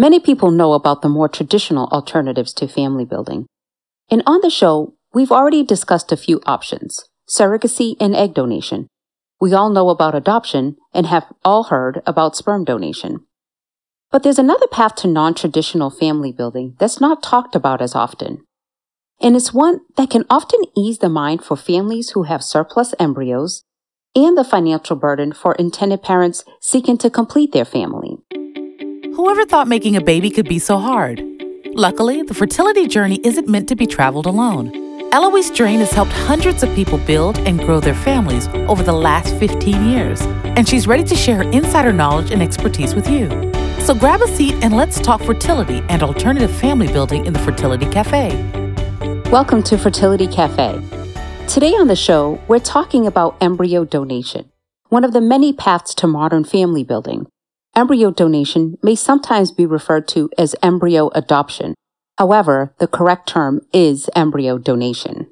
Many people know about the more traditional alternatives to family building. And on the show, we've already discussed a few options surrogacy and egg donation. We all know about adoption and have all heard about sperm donation. But there's another path to non traditional family building that's not talked about as often. And it's one that can often ease the mind for families who have surplus embryos and the financial burden for intended parents seeking to complete their family. Whoever thought making a baby could be so hard? Luckily, the fertility journey isn't meant to be traveled alone. Eloise Drain has helped hundreds of people build and grow their families over the last 15 years, and she's ready to share her insider knowledge and expertise with you. So grab a seat and let's talk fertility and alternative family building in the Fertility Cafe. Welcome to Fertility Cafe. Today on the show, we're talking about embryo donation, one of the many paths to modern family building. Embryo donation may sometimes be referred to as embryo adoption. However, the correct term is embryo donation.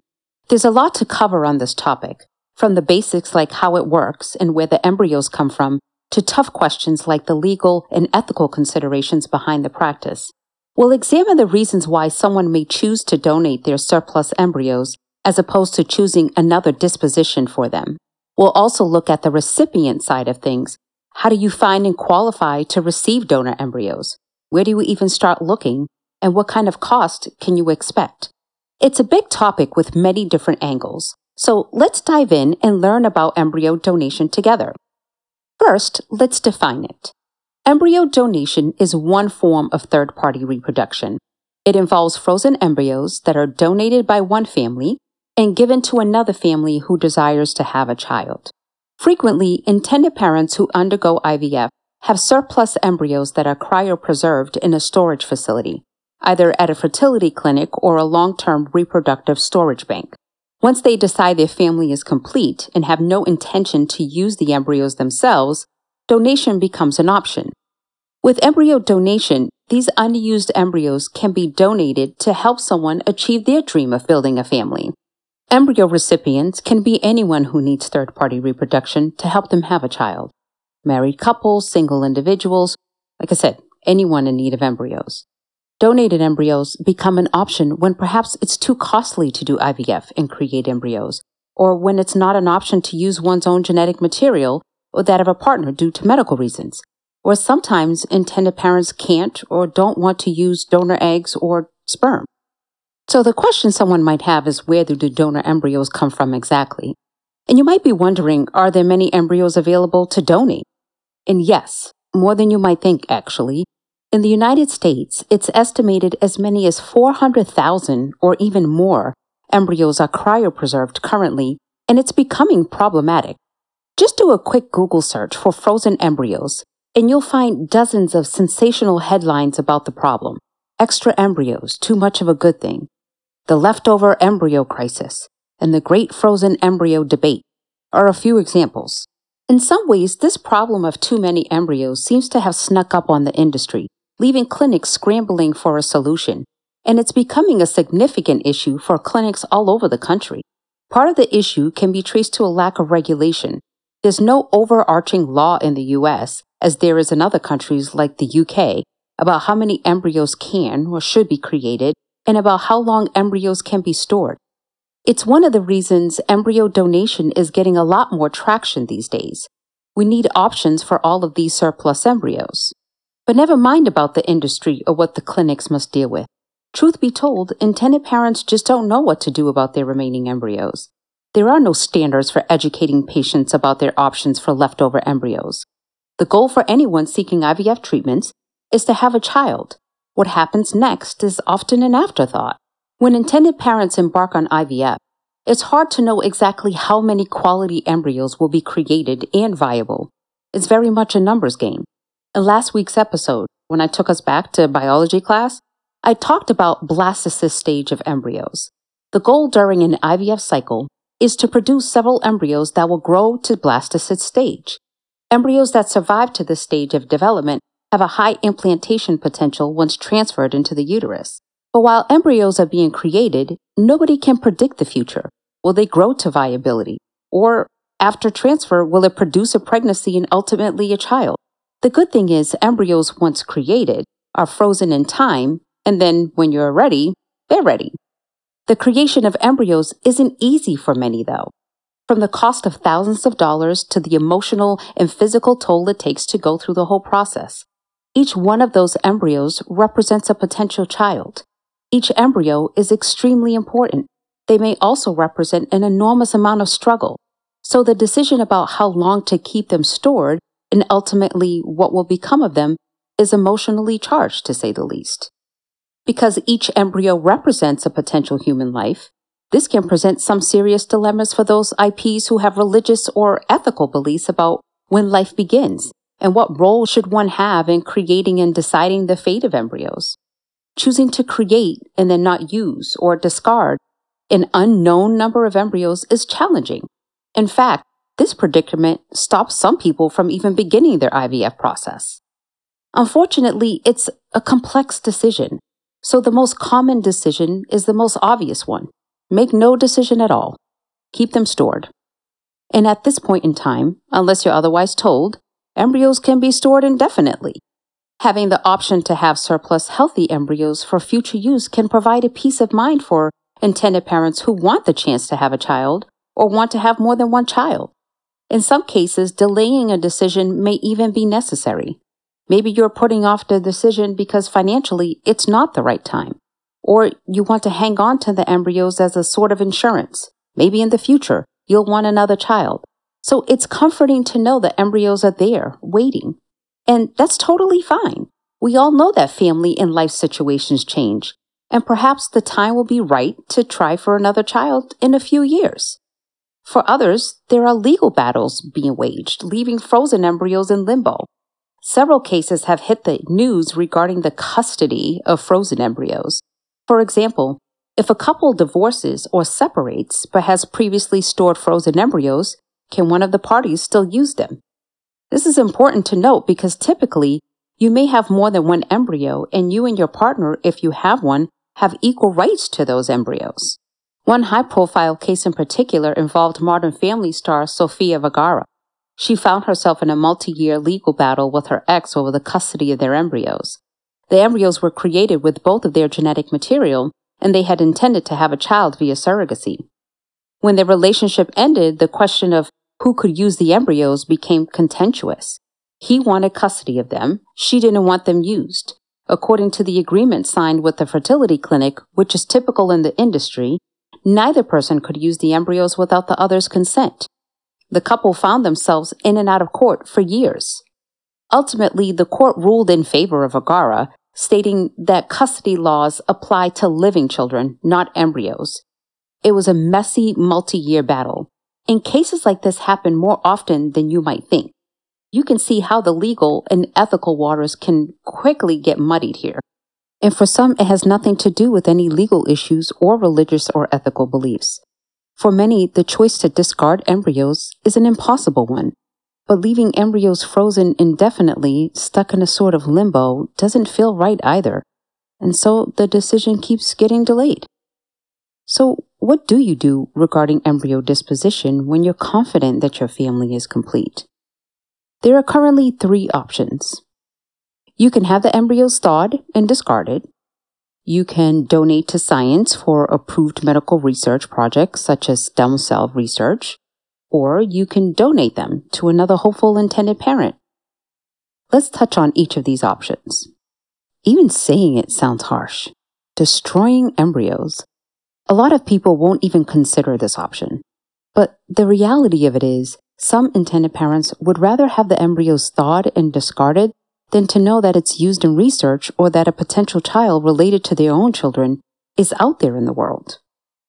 There's a lot to cover on this topic, from the basics like how it works and where the embryos come from to tough questions like the legal and ethical considerations behind the practice. We'll examine the reasons why someone may choose to donate their surplus embryos as opposed to choosing another disposition for them. We'll also look at the recipient side of things. How do you find and qualify to receive donor embryos? Where do you even start looking? And what kind of cost can you expect? It's a big topic with many different angles. So let's dive in and learn about embryo donation together. First, let's define it. Embryo donation is one form of third party reproduction. It involves frozen embryos that are donated by one family and given to another family who desires to have a child. Frequently, intended parents who undergo IVF have surplus embryos that are cryopreserved in a storage facility, either at a fertility clinic or a long term reproductive storage bank. Once they decide their family is complete and have no intention to use the embryos themselves, donation becomes an option. With embryo donation, these unused embryos can be donated to help someone achieve their dream of building a family. Embryo recipients can be anyone who needs third party reproduction to help them have a child. Married couples, single individuals, like I said, anyone in need of embryos. Donated embryos become an option when perhaps it's too costly to do IVF and create embryos, or when it's not an option to use one's own genetic material or that of a partner due to medical reasons, or sometimes intended parents can't or don't want to use donor eggs or sperm. So the question someone might have is where do the donor embryos come from exactly? And you might be wondering, are there many embryos available to donate? And yes, more than you might think actually. In the United States, it's estimated as many as 400,000 or even more embryos are cryopreserved currently, and it's becoming problematic. Just do a quick Google search for frozen embryos, and you'll find dozens of sensational headlines about the problem. Extra embryos, too much of a good thing. The leftover embryo crisis and the great frozen embryo debate are a few examples. In some ways, this problem of too many embryos seems to have snuck up on the industry leaving clinics scrambling for a solution, and it's becoming a significant issue for clinics all over the country. Part of the issue can be traced to a lack of regulation. There's no overarching law in the US, as there is in other countries like the UK, about how many embryos can or should be created and about how long embryos can be stored. It's one of the reasons embryo donation is getting a lot more traction these days. We need options for all of these surplus embryos. But never mind about the industry or what the clinics must deal with. Truth be told, intended parents just don't know what to do about their remaining embryos. There are no standards for educating patients about their options for leftover embryos. The goal for anyone seeking IVF treatments is to have a child. What happens next is often an afterthought. When intended parents embark on IVF, it's hard to know exactly how many quality embryos will be created and viable. It's very much a numbers game. In last week's episode, when I took us back to biology class, I talked about blastocyst stage of embryos. The goal during an IVF cycle is to produce several embryos that will grow to blastocyst stage. Embryos that survive to this stage of development have a high implantation potential once transferred into the uterus. But while embryos are being created, nobody can predict the future. Will they grow to viability? Or after transfer, will it produce a pregnancy and ultimately a child? The good thing is, embryos, once created, are frozen in time, and then when you're ready, they're ready. The creation of embryos isn't easy for many, though. From the cost of thousands of dollars to the emotional and physical toll it takes to go through the whole process. Each one of those embryos represents a potential child. Each embryo is extremely important. They may also represent an enormous amount of struggle. So the decision about how long to keep them stored and ultimately what will become of them is emotionally charged, to say the least. Because each embryo represents a potential human life, this can present some serious dilemmas for those IPs who have religious or ethical beliefs about when life begins and what role should one have in creating and deciding the fate of embryos. Choosing to create and then not use or discard an unknown number of embryos is challenging. In fact, this predicament stops some people from even beginning their IVF process. Unfortunately, it's a complex decision, so the most common decision is the most obvious one Make no decision at all. Keep them stored. And at this point in time, unless you're otherwise told, embryos can be stored indefinitely. Having the option to have surplus healthy embryos for future use can provide a peace of mind for intended parents who want the chance to have a child or want to have more than one child. In some cases, delaying a decision may even be necessary. Maybe you're putting off the decision because financially it's not the right time or you want to hang on to the embryos as a sort of insurance. Maybe in the future, you'll want another child. So it's comforting to know the embryos are there, waiting. And that's totally fine. We all know that family and life situations change, and perhaps the time will be right to try for another child in a few years. For others, there are legal battles being waged, leaving frozen embryos in limbo. Several cases have hit the news regarding the custody of frozen embryos, for example, if a couple divorces or separates but has previously stored frozen embryos, can one of the parties still use them? This is important to note because typically you may have more than one embryo and you and your partner, if you have one, have equal rights to those embryos. One high profile case in particular involved Modern Family star Sofia Vergara. She found herself in a multi year legal battle with her ex over the custody of their embryos. The embryos were created with both of their genetic material, and they had intended to have a child via surrogacy. When their relationship ended, the question of who could use the embryos became contentious. He wanted custody of them. She didn't want them used. According to the agreement signed with the fertility clinic, which is typical in the industry, neither person could use the embryos without the other's consent. The couple found themselves in and out of court for years. Ultimately, the court ruled in favor of Vergara, stating that custody laws apply to living children, not embryos. It was a messy, multi year battle. And cases like this happen more often than you might think. You can see how the legal and ethical waters can quickly get muddied here. And for some, it has nothing to do with any legal issues or religious or ethical beliefs. For many, the choice to discard embryos is an impossible one. But leaving embryos frozen indefinitely, stuck in a sort of limbo, doesn't feel right either. And so the decision keeps getting delayed. So, what do you do regarding embryo disposition when you're confident that your family is complete? There are currently three options. You can have the embryos thawed and discarded. You can donate to science for approved medical research projects such as stem cell research or you can donate them to another hopeful intended parent. Let's touch on each of these options. Even saying it sounds harsh. Destroying embryos. A lot of people won't even consider this option. But the reality of it is, some intended parents would rather have the embryos thawed and discarded than to know that it's used in research or that a potential child related to their own children is out there in the world.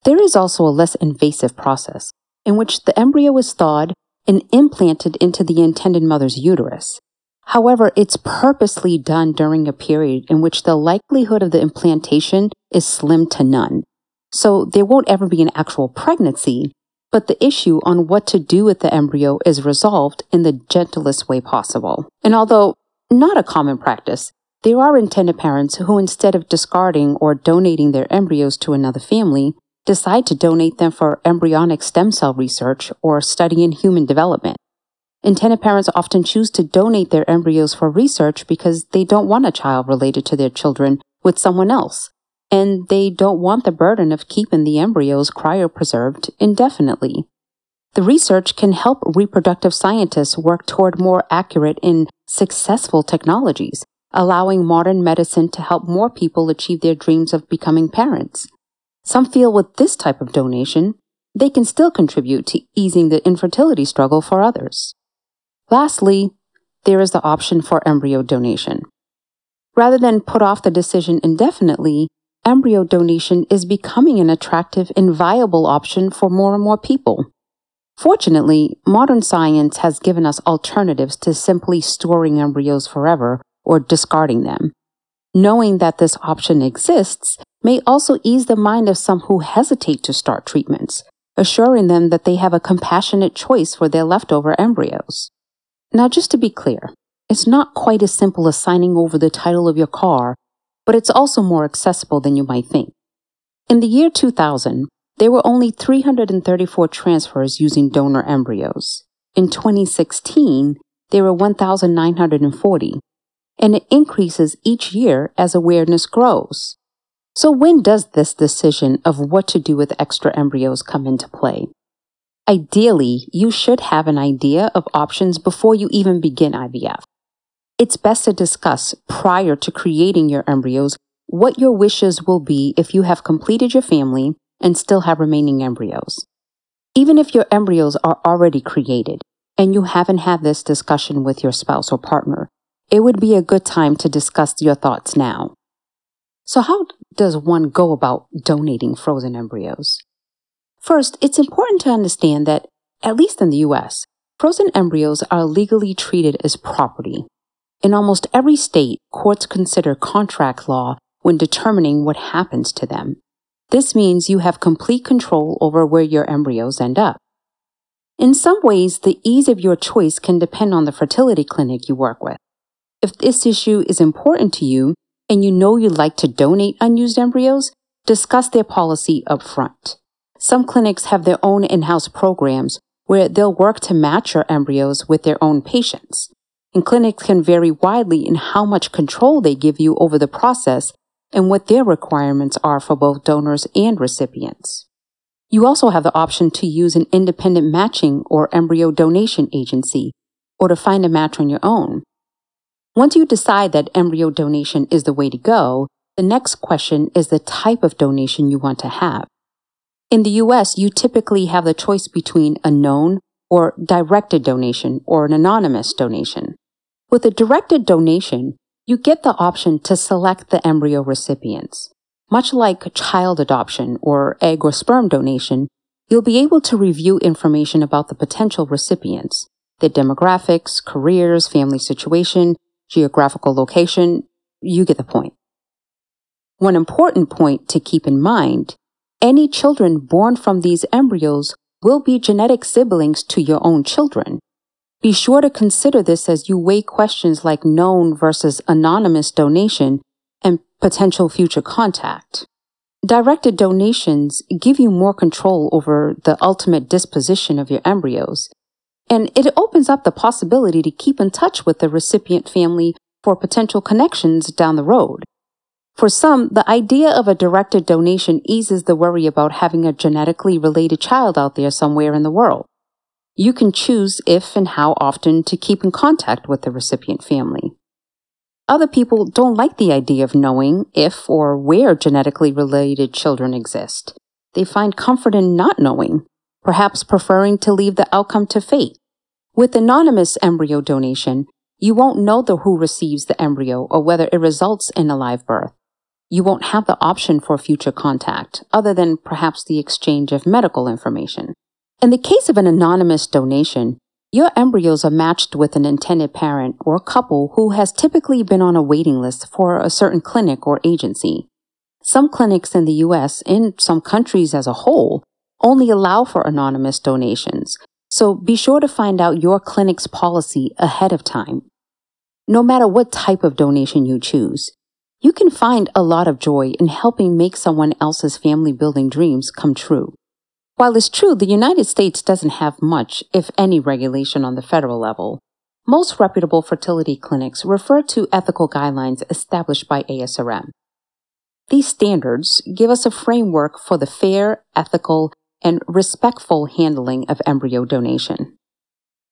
There is also a less invasive process in which the embryo is thawed and implanted into the intended mother's uterus. However, it's purposely done during a period in which the likelihood of the implantation is slim to none. So there won't ever be an actual pregnancy, but the issue on what to do with the embryo is resolved in the gentlest way possible. And although not a common practice, there are intended parents who, instead of discarding or donating their embryos to another family, decide to donate them for embryonic stem cell research or study in human development. Intended parents often choose to donate their embryos for research because they don't want a child related to their children with someone else, and they don't want the burden of keeping the embryos cryopreserved indefinitely. The research can help reproductive scientists work toward more accurate and successful technologies, allowing modern medicine to help more people achieve their dreams of becoming parents. Some feel with this type of donation, they can still contribute to easing the infertility struggle for others. Lastly, there is the option for embryo donation. Rather than put off the decision indefinitely, embryo donation is becoming an attractive and viable option for more and more people. Fortunately, modern science has given us alternatives to simply storing embryos forever or discarding them. Knowing that this option exists may also ease the mind of some who hesitate to start treatments, assuring them that they have a compassionate choice for their leftover embryos. Now, just to be clear, it's not quite as simple as signing over the title of your car, but it's also more accessible than you might think. In the year 2000, there were only 334 transfers using donor embryos. In 2016, there were 1,940, and it increases each year as awareness grows. So, when does this decision of what to do with extra embryos come into play? Ideally, you should have an idea of options before you even begin IVF. It's best to discuss prior to creating your embryos what your wishes will be if you have completed your family and still have remaining embryos. Even if your embryos are already created and you haven't had this discussion with your spouse or partner, it would be a good time to discuss your thoughts now. So, how does one go about donating frozen embryos? First, it's important to understand that, at least in the US, frozen embryos are legally treated as property. In almost every state, courts consider contract law when determining what happens to them. This means you have complete control over where your embryos end up. In some ways, the ease of your choice can depend on the fertility clinic you work with. If this issue is important to you and you know you'd like to donate unused embryos, discuss their policy up front. Some clinics have their own in-house programs where they'll work to match your embryos with their own patients. And clinics can vary widely in how much control they give you over the process and what their requirements are for both donors and recipients. You also have the option to use an independent matching or embryo donation agency, or to find a match on your own. Once you decide that embryo donation is the way to go, the next question is the type of donation you want to have. In the US, you typically have the choice between a known or directed donation or an anonymous donation. With a directed donation, you get the option to select the embryo recipients. Much like child adoption or egg or sperm donation, you'll be able to review information about the potential recipients, their demographics, careers, family situation, geographical location. You get the point. One important point to keep in mind any children born from these embryos will be genetic siblings to your own children. Be sure to consider this as you weigh questions like known versus anonymous donation and potential future contact. Directed donations give you more control over the ultimate disposition of your embryos, and it opens up the possibility to keep in touch with the recipient family for potential connections down the road. For some, the idea of a directed donation eases the worry about having a genetically related child out there somewhere in the world. You can choose if and how often to keep in contact with the recipient family. Other people don't like the idea of knowing if or where genetically related children exist. They find comfort in not knowing, perhaps preferring to leave the outcome to fate. With anonymous embryo donation, you won't know the who receives the embryo or whether it results in a live birth. You won't have the option for future contact, other than perhaps the exchange of medical information. In the case of an anonymous donation, your embryos are matched with an intended parent or couple who has typically been on a waiting list for a certain clinic or agency. Some clinics in the US and some countries as a whole only allow for anonymous donations, so be sure to find out your clinic's policy ahead of time. No matter what type of donation you choose, you can find a lot of joy in helping make someone else's family building dreams come true. While it's true the United States doesn't have much, if any, regulation on the federal level, most reputable fertility clinics refer to ethical guidelines established by ASRM. These standards give us a framework for the fair, ethical, and respectful handling of embryo donation.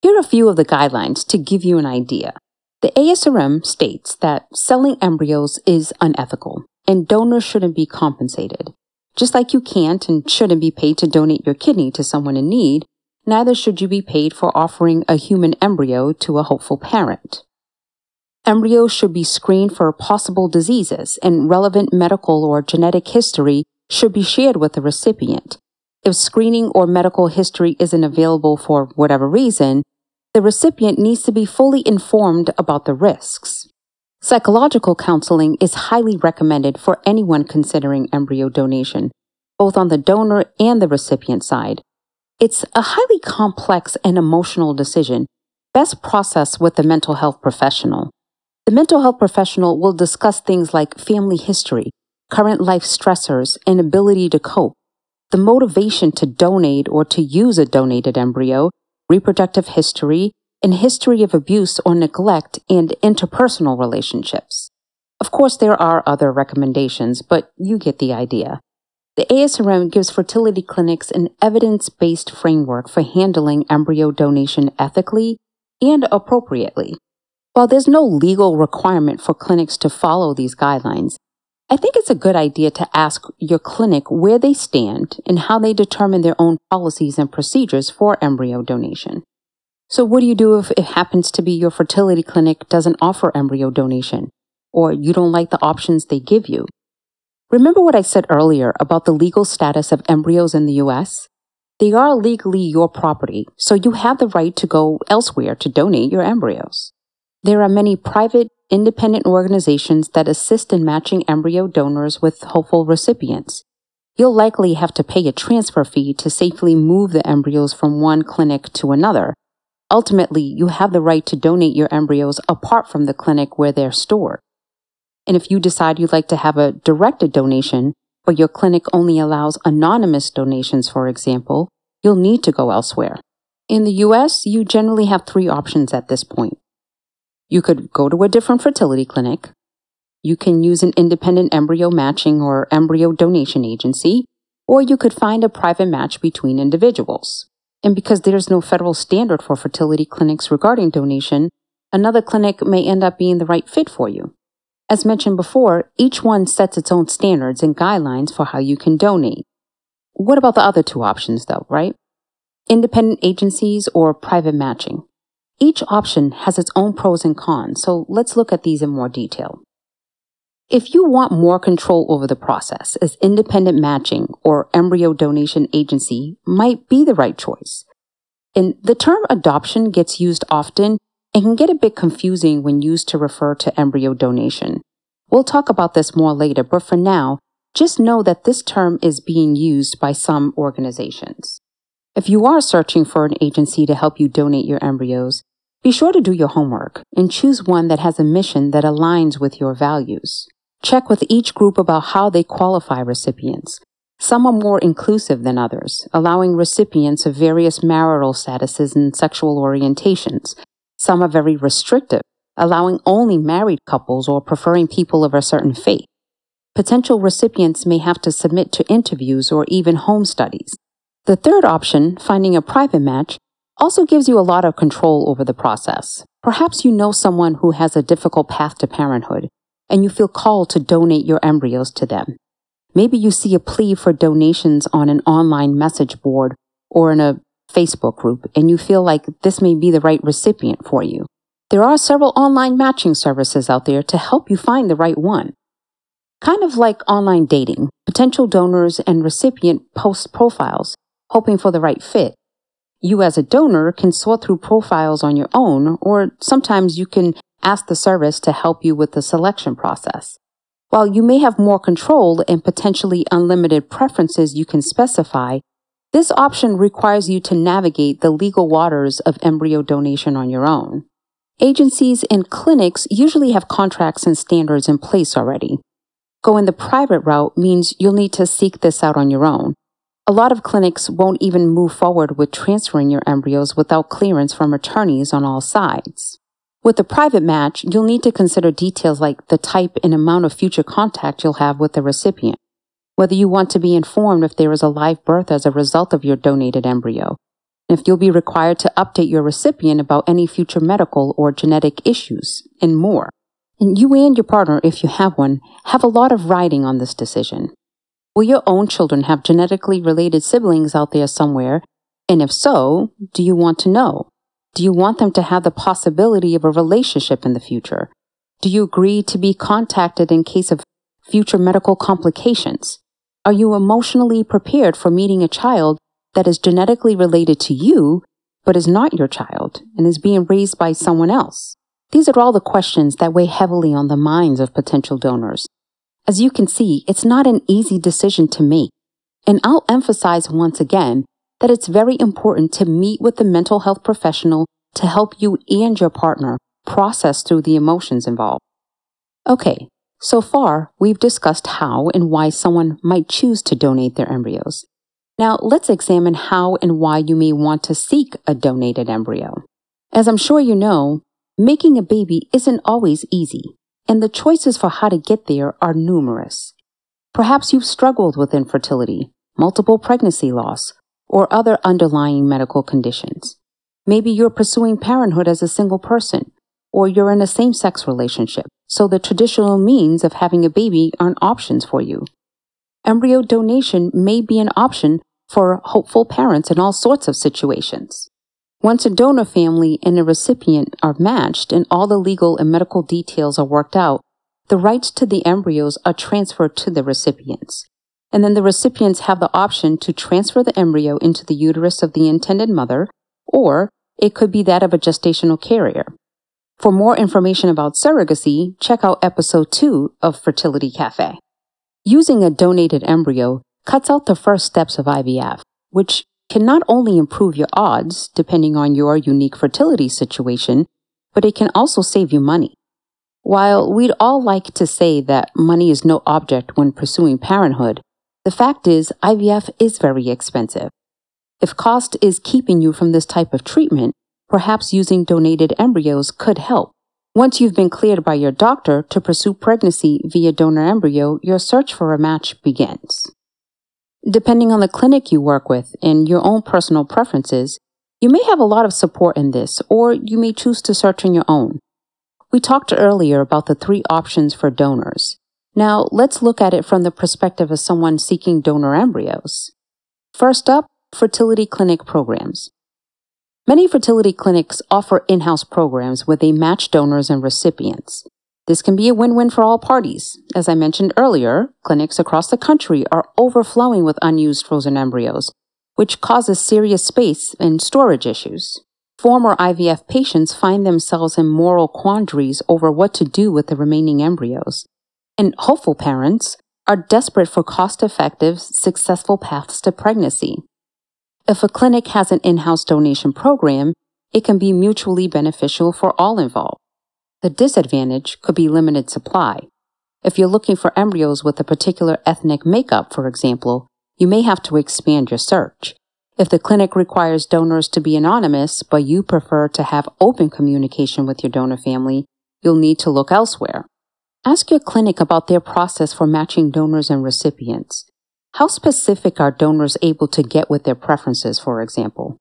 Here are a few of the guidelines to give you an idea. The ASRM states that selling embryos is unethical and donors shouldn't be compensated. Just like you can't and shouldn't be paid to donate your kidney to someone in need, neither should you be paid for offering a human embryo to a hopeful parent. Embryos should be screened for possible diseases, and relevant medical or genetic history should be shared with the recipient. If screening or medical history isn't available for whatever reason, the recipient needs to be fully informed about the risks. Psychological counseling is highly recommended for anyone considering embryo donation, both on the donor and the recipient side. It's a highly complex and emotional decision, best processed with the mental health professional. The mental health professional will discuss things like family history, current life stressors, and ability to cope, the motivation to donate or to use a donated embryo, reproductive history, in history of abuse or neglect and interpersonal relationships. Of course, there are other recommendations, but you get the idea. The ASRM gives fertility clinics an evidence based framework for handling embryo donation ethically and appropriately. While there's no legal requirement for clinics to follow these guidelines, I think it's a good idea to ask your clinic where they stand and how they determine their own policies and procedures for embryo donation. So, what do you do if it happens to be your fertility clinic doesn't offer embryo donation or you don't like the options they give you? Remember what I said earlier about the legal status of embryos in the US? They are legally your property, so you have the right to go elsewhere to donate your embryos. There are many private, independent organizations that assist in matching embryo donors with hopeful recipients. You'll likely have to pay a transfer fee to safely move the embryos from one clinic to another, Ultimately, you have the right to donate your embryos apart from the clinic where they're stored. And if you decide you'd like to have a directed donation, but your clinic only allows anonymous donations, for example, you'll need to go elsewhere. In the US, you generally have three options at this point. You could go to a different fertility clinic. You can use an independent embryo matching or embryo donation agency, or you could find a private match between individuals. And because there's no federal standard for fertility clinics regarding donation, another clinic may end up being the right fit for you. As mentioned before, each one sets its own standards and guidelines for how you can donate. What about the other two options, though, right? Independent agencies or private matching. Each option has its own pros and cons, so let's look at these in more detail. If you want more control over the process, as independent matching or embryo donation agency might be the right choice. And the term adoption gets used often and can get a bit confusing when used to refer to embryo donation. We'll talk about this more later, but for now, just know that this term is being used by some organizations. If you are searching for an agency to help you donate your embryos, be sure to do your homework and choose one that has a mission that aligns with your values. Check with each group about how they qualify recipients. Some are more inclusive than others, allowing recipients of various marital statuses and sexual orientations. Some are very restrictive, allowing only married couples or preferring people of a certain faith. Potential recipients may have to submit to interviews or even home studies. The third option, finding a private match, also gives you a lot of control over the process. Perhaps you know someone who has a difficult path to parenthood and you feel called to donate your embryos to them. Maybe you see a plea for donations on an online message board or in a Facebook group, and you feel like this may be the right recipient for you. There are several online matching services out there to help you find the right one. Kind of like online dating, potential donors and recipient post profiles, hoping for the right fit. You, as a donor, can sort through profiles on your own, or sometimes you can ask the service to help you with the selection process. While you may have more control and potentially unlimited preferences you can specify, this option requires you to navigate the legal waters of embryo donation on your own. Agencies and clinics usually have contracts and standards in place already. Going the private route means you'll need to seek this out on your own. A lot of clinics won't even move forward with transferring your embryos without clearance from attorneys on all sides. With a private match, you'll need to consider details like the type and amount of future contact you'll have with the recipient, whether you want to be informed if there is a live birth as a result of your donated embryo, and if you'll be required to update your recipient about any future medical or genetic issues, and more. And you and your partner, if you have one, have a lot of riding on this decision. Will your own children have genetically related siblings out there somewhere? And if so, do you want to know? Do you want them to have the possibility of a relationship in the future? Do you agree to be contacted in case of future medical complications? Are you emotionally prepared for meeting a child that is genetically related to you, but is not your child and is being raised by someone else? These are all the questions that weigh heavily on the minds of potential donors. As you can see, it's not an easy decision to make. And I'll emphasize once again that it's very important to meet with the mental health professional to help you and your partner process through the emotions involved. Okay, so far we've discussed how and why someone might choose to donate their embryos. Now let's examine how and why you may want to seek a donated embryo. As I'm sure you know, making a baby isn't always easy, and the choices for how to get there are numerous. Perhaps you've struggled with infertility, multiple pregnancy loss, or other underlying medical conditions. Maybe you're pursuing parenthood as a single person, or you're in a same sex relationship, so the traditional means of having a baby aren't options for you. Embryo donation may be an option for hopeful parents in all sorts of situations. Once a donor family and a recipient are matched and all the legal and medical details are worked out, the rights to the embryos are transferred to the recipients and then the recipients have the option to transfer the embryo into the uterus of the intended mother, or it could be that of a gestational carrier. For more information about surrogacy, check out episode 2 of Fertility Cafe. Using a donated embryo cuts out the first steps of IVF, which can not only improve your odds depending on your unique fertility situation, but it can also save you money. While we'd all like to say that money is no object when pursuing parenthood, the fact is, IVF is very expensive. If cost is keeping you from this type of treatment, perhaps using donated embryos could help. Once you've been cleared by your doctor to pursue pregnancy via donor embryo, your search for a match begins. Depending on the clinic you work with and your own personal preferences, you may have a lot of support in this, or you may choose to search on your own. We talked earlier about the three options for donors now, let's look at it from the perspective of someone seeking donor embryos. First up, fertility clinic programs. Many fertility clinics offer in house programs where they match donors and recipients. This can be a win win for all parties. As I mentioned earlier, clinics across the country are overflowing with unused frozen embryos, which causes serious space and storage issues. Former IVF patients find themselves in moral quandaries over what to do with the remaining embryos and hopeful parents are desperate for cost effective, successful paths to pregnancy. If a clinic has an in house donation program, it can be mutually beneficial for all involved. The disadvantage could be limited supply. If you're looking for embryos with a particular ethnic makeup, for example, you may have to expand your search. If the clinic requires donors to be anonymous, but you prefer to have open communication with your donor family, you'll need to look elsewhere. Ask your clinic about their process for matching donors and recipients. How specific are donors able to get with their preferences, for example?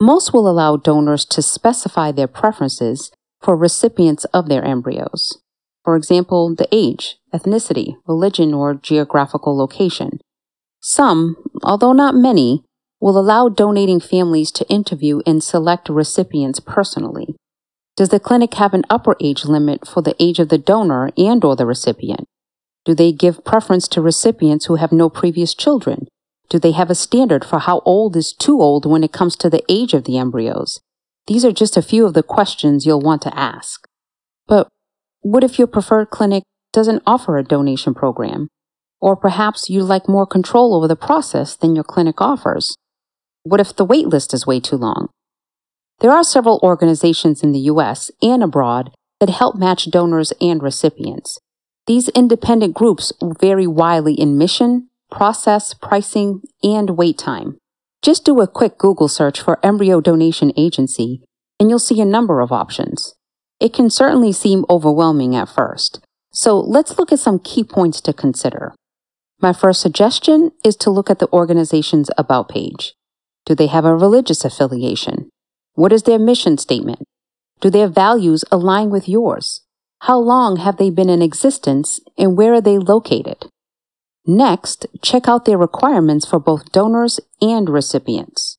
Most will allow donors to specify their preferences for recipients of their embryos. For example, the age, ethnicity, religion, or geographical location. Some, although not many, will allow donating families to interview and select recipients personally. Does the clinic have an upper age limit for the age of the donor and or the recipient? Do they give preference to recipients who have no previous children? Do they have a standard for how old is too old when it comes to the age of the embryos? These are just a few of the questions you'll want to ask. But what if your preferred clinic doesn't offer a donation program? Or perhaps you like more control over the process than your clinic offers? What if the wait list is way too long? There are several organizations in the U.S. and abroad that help match donors and recipients. These independent groups vary widely in mission, process, pricing, and wait time. Just do a quick Google search for embryo donation agency and you'll see a number of options. It can certainly seem overwhelming at first, so let's look at some key points to consider. My first suggestion is to look at the organization's About page. Do they have a religious affiliation? What is their mission statement? Do their values align with yours? How long have they been in existence and where are they located? Next, check out their requirements for both donors and recipients.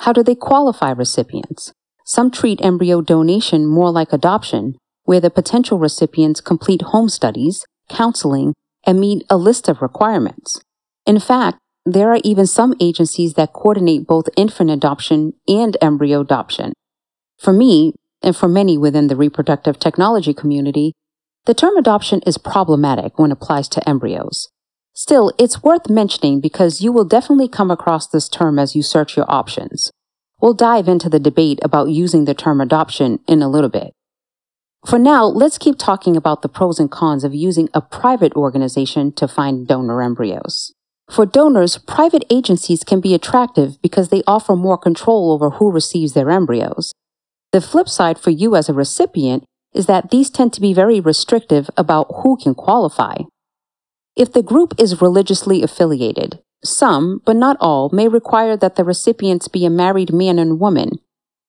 How do they qualify recipients? Some treat embryo donation more like adoption, where the potential recipients complete home studies, counseling, and meet a list of requirements. In fact, there are even some agencies that coordinate both infant adoption and embryo adoption. For me, and for many within the reproductive technology community, the term adoption is problematic when applies to embryos. Still, it's worth mentioning because you will definitely come across this term as you search your options. We'll dive into the debate about using the term adoption in a little bit. For now, let's keep talking about the pros and cons of using a private organization to find donor embryos. For donors, private agencies can be attractive because they offer more control over who receives their embryos. The flip side for you as a recipient is that these tend to be very restrictive about who can qualify. If the group is religiously affiliated, some, but not all, may require that the recipients be a married man and woman,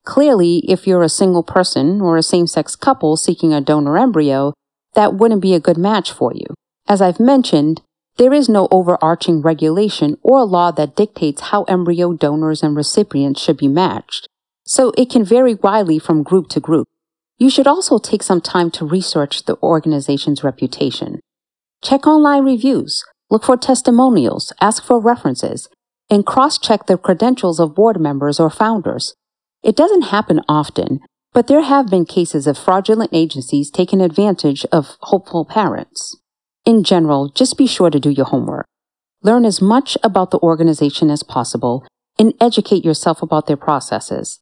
Clearly, if you're a single person or a same sex couple seeking a donor embryo, that wouldn't be a good match for you. As I've mentioned, there is no overarching regulation or law that dictates how embryo donors and recipients should be matched, so it can vary widely from group to group. You should also take some time to research the organization's reputation. Check online reviews, look for testimonials, ask for references, and cross check the credentials of board members or founders. It doesn't happen often, but there have been cases of fraudulent agencies taking advantage of hopeful parents. In general, just be sure to do your homework. Learn as much about the organization as possible and educate yourself about their processes.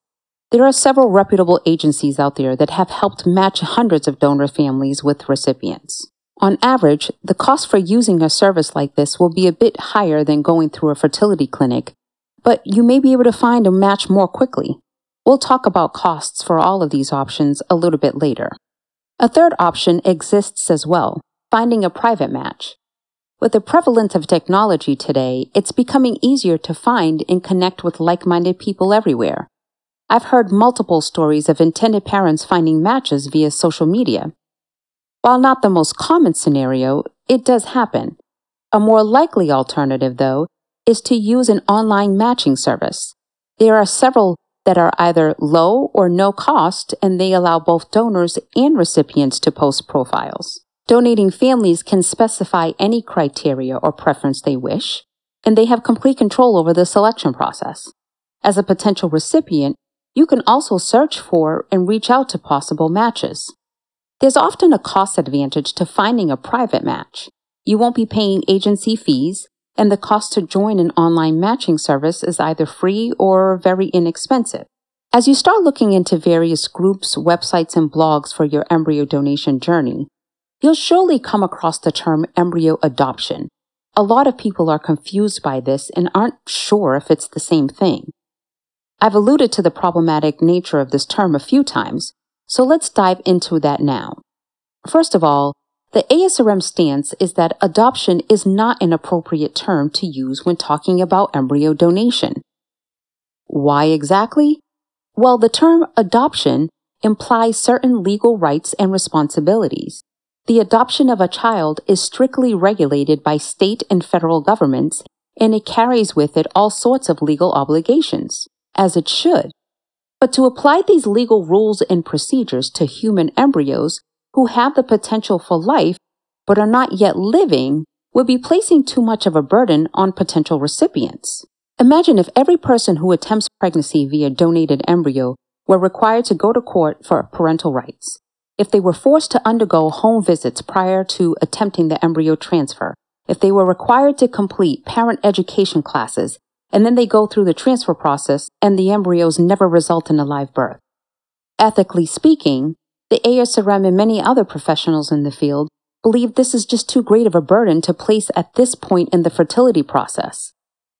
There are several reputable agencies out there that have helped match hundreds of donor families with recipients. On average, the cost for using a service like this will be a bit higher than going through a fertility clinic, but you may be able to find a match more quickly. We'll talk about costs for all of these options a little bit later. A third option exists as well, finding a private match. With the prevalence of technology today, it's becoming easier to find and connect with like-minded people everywhere. I've heard multiple stories of intended parents finding matches via social media. While not the most common scenario, it does happen. A more likely alternative, though, is to use an online matching service. There are several that are either low or no cost, and they allow both donors and recipients to post profiles. Donating families can specify any criteria or preference they wish, and they have complete control over the selection process. As a potential recipient, you can also search for and reach out to possible matches. There's often a cost advantage to finding a private match. You won't be paying agency fees, and the cost to join an online matching service is either free or very inexpensive. As you start looking into various groups, websites, and blogs for your embryo donation journey, you'll surely come across the term embryo adoption. A lot of people are confused by this and aren't sure if it's the same thing. I've alluded to the problematic nature of this term a few times, so let's dive into that now. First of all, the ASRM stance is that adoption is not an appropriate term to use when talking about embryo donation. Why exactly? Well, the term adoption implies certain legal rights and responsibilities. The adoption of a child is strictly regulated by state and federal governments, and it carries with it all sorts of legal obligations, as it should. But to apply these legal rules and procedures to human embryos who have the potential for life but are not yet living would be placing too much of a burden on potential recipients. Imagine if every person who attempts pregnancy via donated embryo were required to go to court for parental rights, if they were forced to undergo home visits prior to attempting the embryo transfer, if they were required to complete parent education classes, and then they go through the transfer process and the embryos never result in a live birth. Ethically speaking, the ASRM and many other professionals in the field believe this is just too great of a burden to place at this point in the fertility process.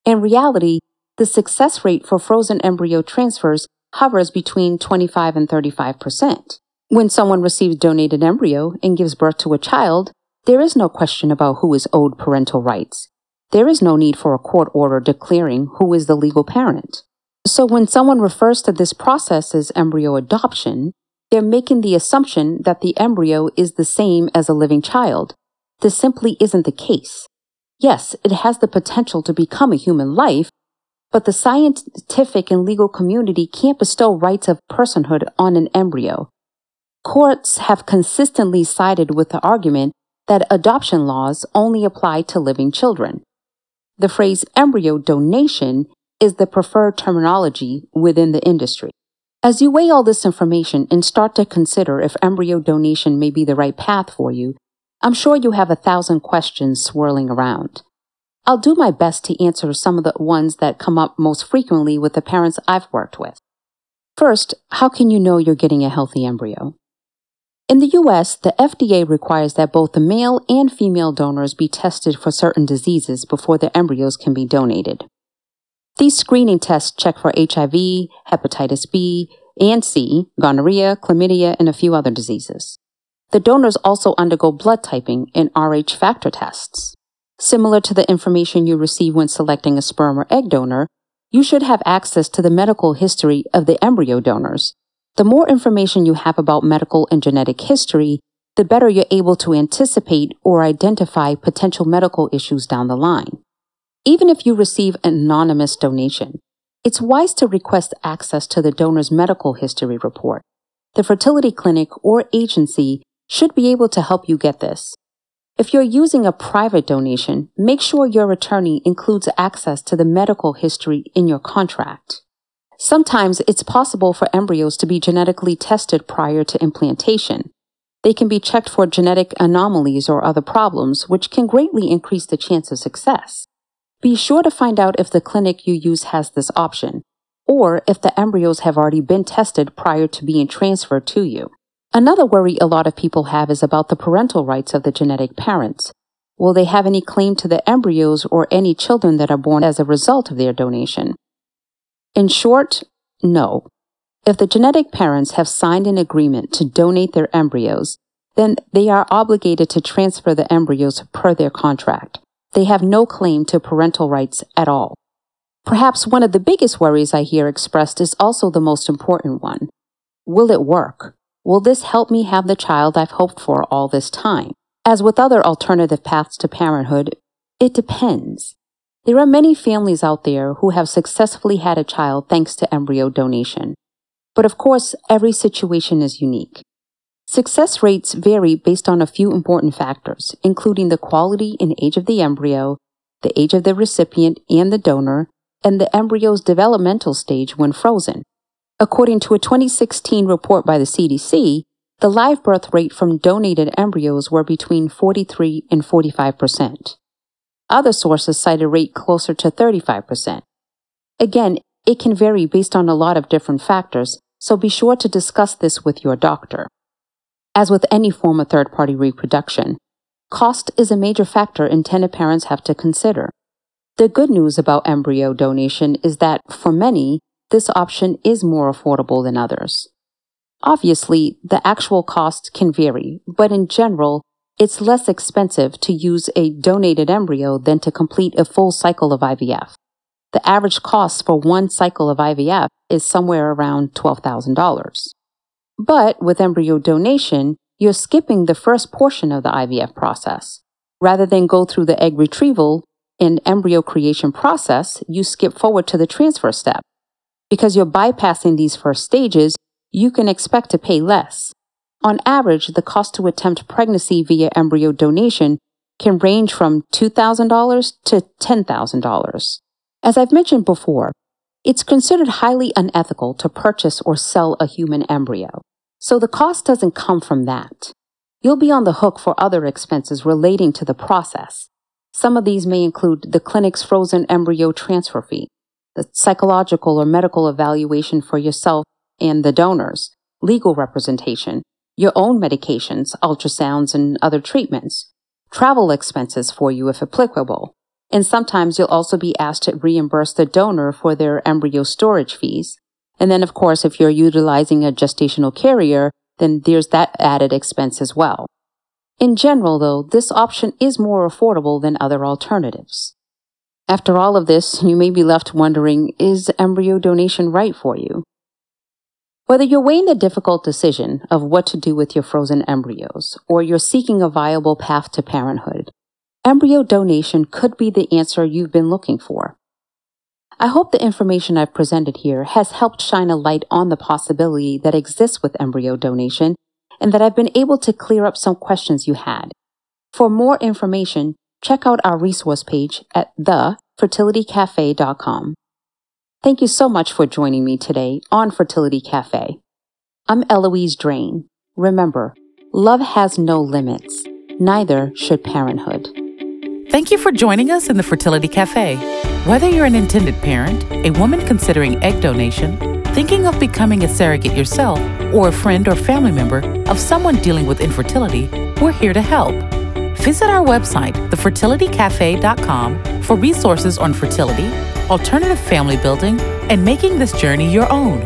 In reality, the success rate for frozen embryo transfers hovers between 25 and 35 percent. When someone receives donated embryo and gives birth to a child, there is no question about who is owed parental rights. There is no need for a court order declaring who is the legal parent. So when someone refers to this process as embryo adoption, they're making the assumption that the embryo is the same as a living child. This simply isn't the case. Yes, it has the potential to become a human life, but the scientific and legal community can't bestow rights of personhood on an embryo. Courts have consistently sided with the argument that adoption laws only apply to living children. The phrase embryo donation is the preferred terminology within the industry. As you weigh all this information and start to consider if embryo donation may be the right path for you, I'm sure you have a thousand questions swirling around. I'll do my best to answer some of the ones that come up most frequently with the parents I've worked with. First, how can you know you're getting a healthy embryo? In the US, the FDA requires that both the male and female donors be tested for certain diseases before their embryos can be donated. These screening tests check for HIV, hepatitis B and C, gonorrhea, chlamydia, and a few other diseases. The donors also undergo blood typing and Rh factor tests. Similar to the information you receive when selecting a sperm or egg donor, you should have access to the medical history of the embryo donors, the more information you have about medical and genetic history, the better you're able to anticipate or identify potential medical issues down the line. Even if you receive an anonymous donation, it's wise to request access to the donor's medical history report. The fertility clinic or agency should be able to help you get this. If you're using a private donation, make sure your attorney includes access to the medical history in your contract. Sometimes it's possible for embryos to be genetically tested prior to implantation. They can be checked for genetic anomalies or other problems, which can greatly increase the chance of success. Be sure to find out if the clinic you use has this option, or if the embryos have already been tested prior to being transferred to you. Another worry a lot of people have is about the parental rights of the genetic parents. Will they have any claim to the embryos or any children that are born as a result of their donation? In short, no. If the genetic parents have signed an agreement to donate their embryos, then they are obligated to transfer the embryos per their contract. They have no claim to parental rights at all. Perhaps one of the biggest worries I hear expressed is also the most important one. Will it work? Will this help me have the child I've hoped for all this time? As with other alternative paths to parenthood, it depends. There are many families out there who have successfully had a child thanks to embryo donation. But of course, every situation is unique. Success rates vary based on a few important factors, including the quality and age of the embryo, the age of the recipient and the donor, and the embryo's developmental stage when frozen. According to a 2016 report by the CDC, the live birth rate from donated embryos were between 43 and 45 percent. Other sources cite a rate closer to 35%. Again, it can vary based on a lot of different factors, so be sure to discuss this with your doctor. As with any form of third party reproduction, cost is a major factor intended parents have to consider. The good news about embryo donation is that, for many, this option is more affordable than others. Obviously, the actual cost can vary, but in general, it's less expensive to use a donated embryo than to complete a full cycle of IVF. The average cost for one cycle of IVF is somewhere around $12,000. But with embryo donation, you're skipping the first portion of the IVF process. Rather than go through the egg retrieval and embryo creation process, you skip forward to the transfer step. Because you're bypassing these first stages, you can expect to pay less. On average, the cost to attempt pregnancy via embryo donation can range from $2,000 to $10,000. As I've mentioned before, it's considered highly unethical to purchase or sell a human embryo, so the cost doesn't come from that. You'll be on the hook for other expenses relating to the process. Some of these may include the clinic's frozen embryo transfer fee, the psychological or medical evaluation for yourself and the donors, legal representation, your own medications, ultrasounds, and other treatments, travel expenses for you if applicable, and sometimes you'll also be asked to reimburse the donor for their embryo storage fees. And then, of course, if you're utilizing a gestational carrier, then there's that added expense as well. In general, though, this option is more affordable than other alternatives. After all of this, you may be left wondering, is embryo donation right for you? Whether you're weighing the difficult decision of what to do with your frozen embryos, or you're seeking a viable path to parenthood, embryo donation could be the answer you've been looking for. I hope the information I've presented here has helped shine a light on the possibility that exists with embryo donation and that I've been able to clear up some questions you had. For more information, check out our resource page at thefertilitycafe.com. Thank you so much for joining me today on Fertility Cafe. I'm Eloise Drane. Remember, love has no limits, neither should parenthood. Thank you for joining us in the Fertility Cafe. Whether you're an intended parent, a woman considering egg donation, thinking of becoming a surrogate yourself, or a friend or family member of someone dealing with infertility, we're here to help. Visit our website, thefertilitycafe.com, for resources on fertility, alternative family building, and making this journey your own.